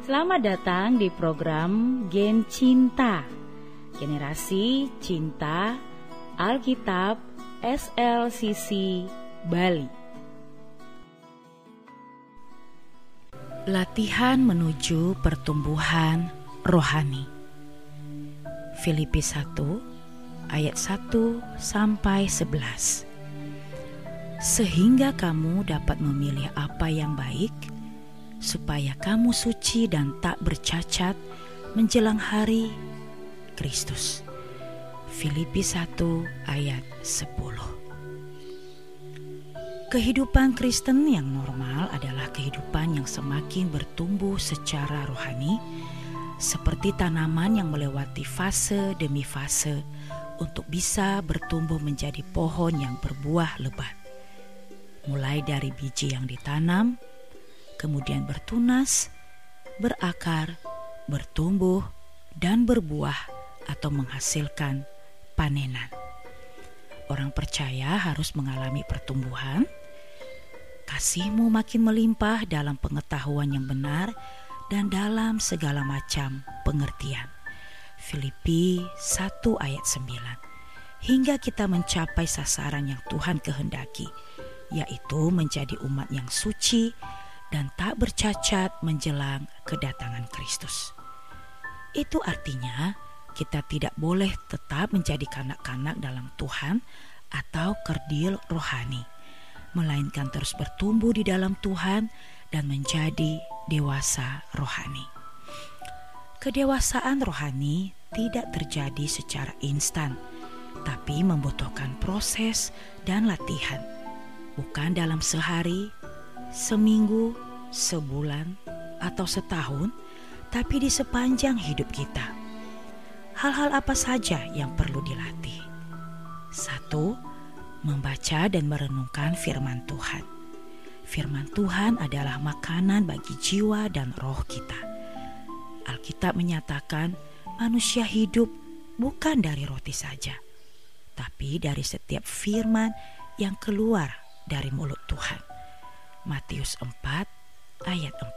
Selamat datang di program Gen Cinta. Generasi Cinta Alkitab SLCC Bali. Latihan menuju pertumbuhan rohani. Filipi 1 ayat 1 sampai 11 Sehingga kamu dapat memilih apa yang baik supaya kamu suci dan tak bercacat menjelang hari Kristus. Filipi 1 ayat 10 Kehidupan Kristen yang normal adalah kehidupan yang semakin bertumbuh secara rohani, seperti tanaman yang melewati fase demi fase untuk bisa bertumbuh menjadi pohon yang berbuah lebat. Mulai dari biji yang ditanam, kemudian bertunas, berakar, bertumbuh, dan berbuah atau menghasilkan panenan. Orang percaya harus mengalami pertumbuhan. Kasihmu makin melimpah dalam pengetahuan yang benar dan dalam segala macam pengertian. Filipi 1 ayat 9 hingga kita mencapai sasaran yang Tuhan kehendaki, yaitu menjadi umat yang suci dan tak bercacat menjelang kedatangan Kristus. Itu artinya kita tidak boleh tetap menjadi kanak-kanak dalam Tuhan atau kerdil rohani, melainkan terus bertumbuh di dalam Tuhan dan menjadi dewasa rohani. Kedewasaan rohani tidak terjadi secara instan, tapi membutuhkan proses dan latihan, bukan dalam sehari seminggu, sebulan, atau setahun, tapi di sepanjang hidup kita. Hal-hal apa saja yang perlu dilatih? Satu, membaca dan merenungkan firman Tuhan. Firman Tuhan adalah makanan bagi jiwa dan roh kita. Alkitab menyatakan manusia hidup bukan dari roti saja, tapi dari setiap firman yang keluar dari mulut Tuhan. Matius 4 ayat 4.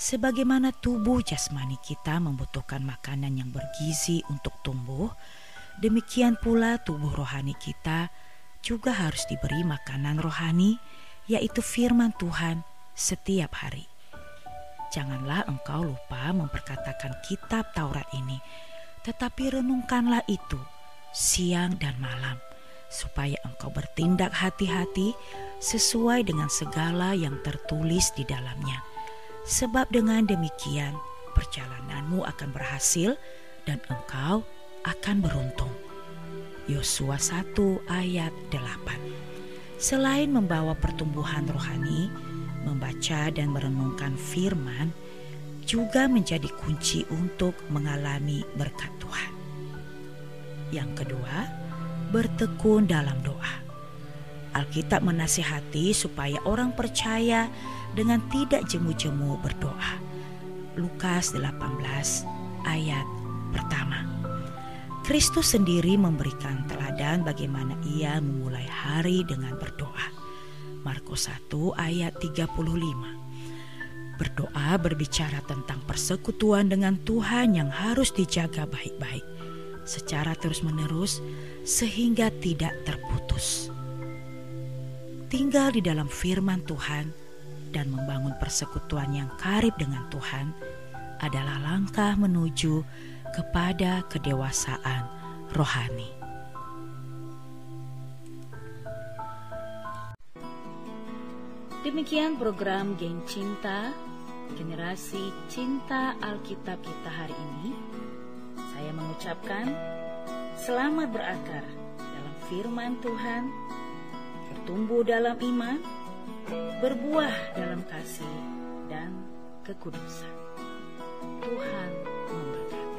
Sebagaimana tubuh jasmani kita membutuhkan makanan yang bergizi untuk tumbuh, demikian pula tubuh rohani kita juga harus diberi makanan rohani, yaitu firman Tuhan setiap hari. Janganlah engkau lupa memperkatakan kitab Taurat ini, tetapi renungkanlah itu siang dan malam, supaya engkau bertindak hati-hati sesuai dengan segala yang tertulis di dalamnya. Sebab dengan demikian perjalananmu akan berhasil dan engkau akan beruntung. Yosua 1 ayat 8 Selain membawa pertumbuhan rohani, membaca dan merenungkan firman juga menjadi kunci untuk mengalami berkat Tuhan. Yang kedua, bertekun dalam doa. Alkitab menasihati supaya orang percaya dengan tidak jemu-jemu berdoa. Lukas 18 ayat pertama. Kristus sendiri memberikan teladan bagaimana ia memulai hari dengan berdoa. Markus 1 ayat 35. Berdoa berbicara tentang persekutuan dengan Tuhan yang harus dijaga baik-baik secara terus-menerus sehingga tidak terputus tinggal di dalam firman Tuhan dan membangun persekutuan yang karib dengan Tuhan adalah langkah menuju kepada kedewasaan rohani. Demikian program Geng Cinta, generasi cinta Alkitab kita hari ini. Saya mengucapkan selamat berakar dalam firman Tuhan bertumbuh dalam iman, berbuah dalam kasih dan kekudusan. Tuhan memberkati.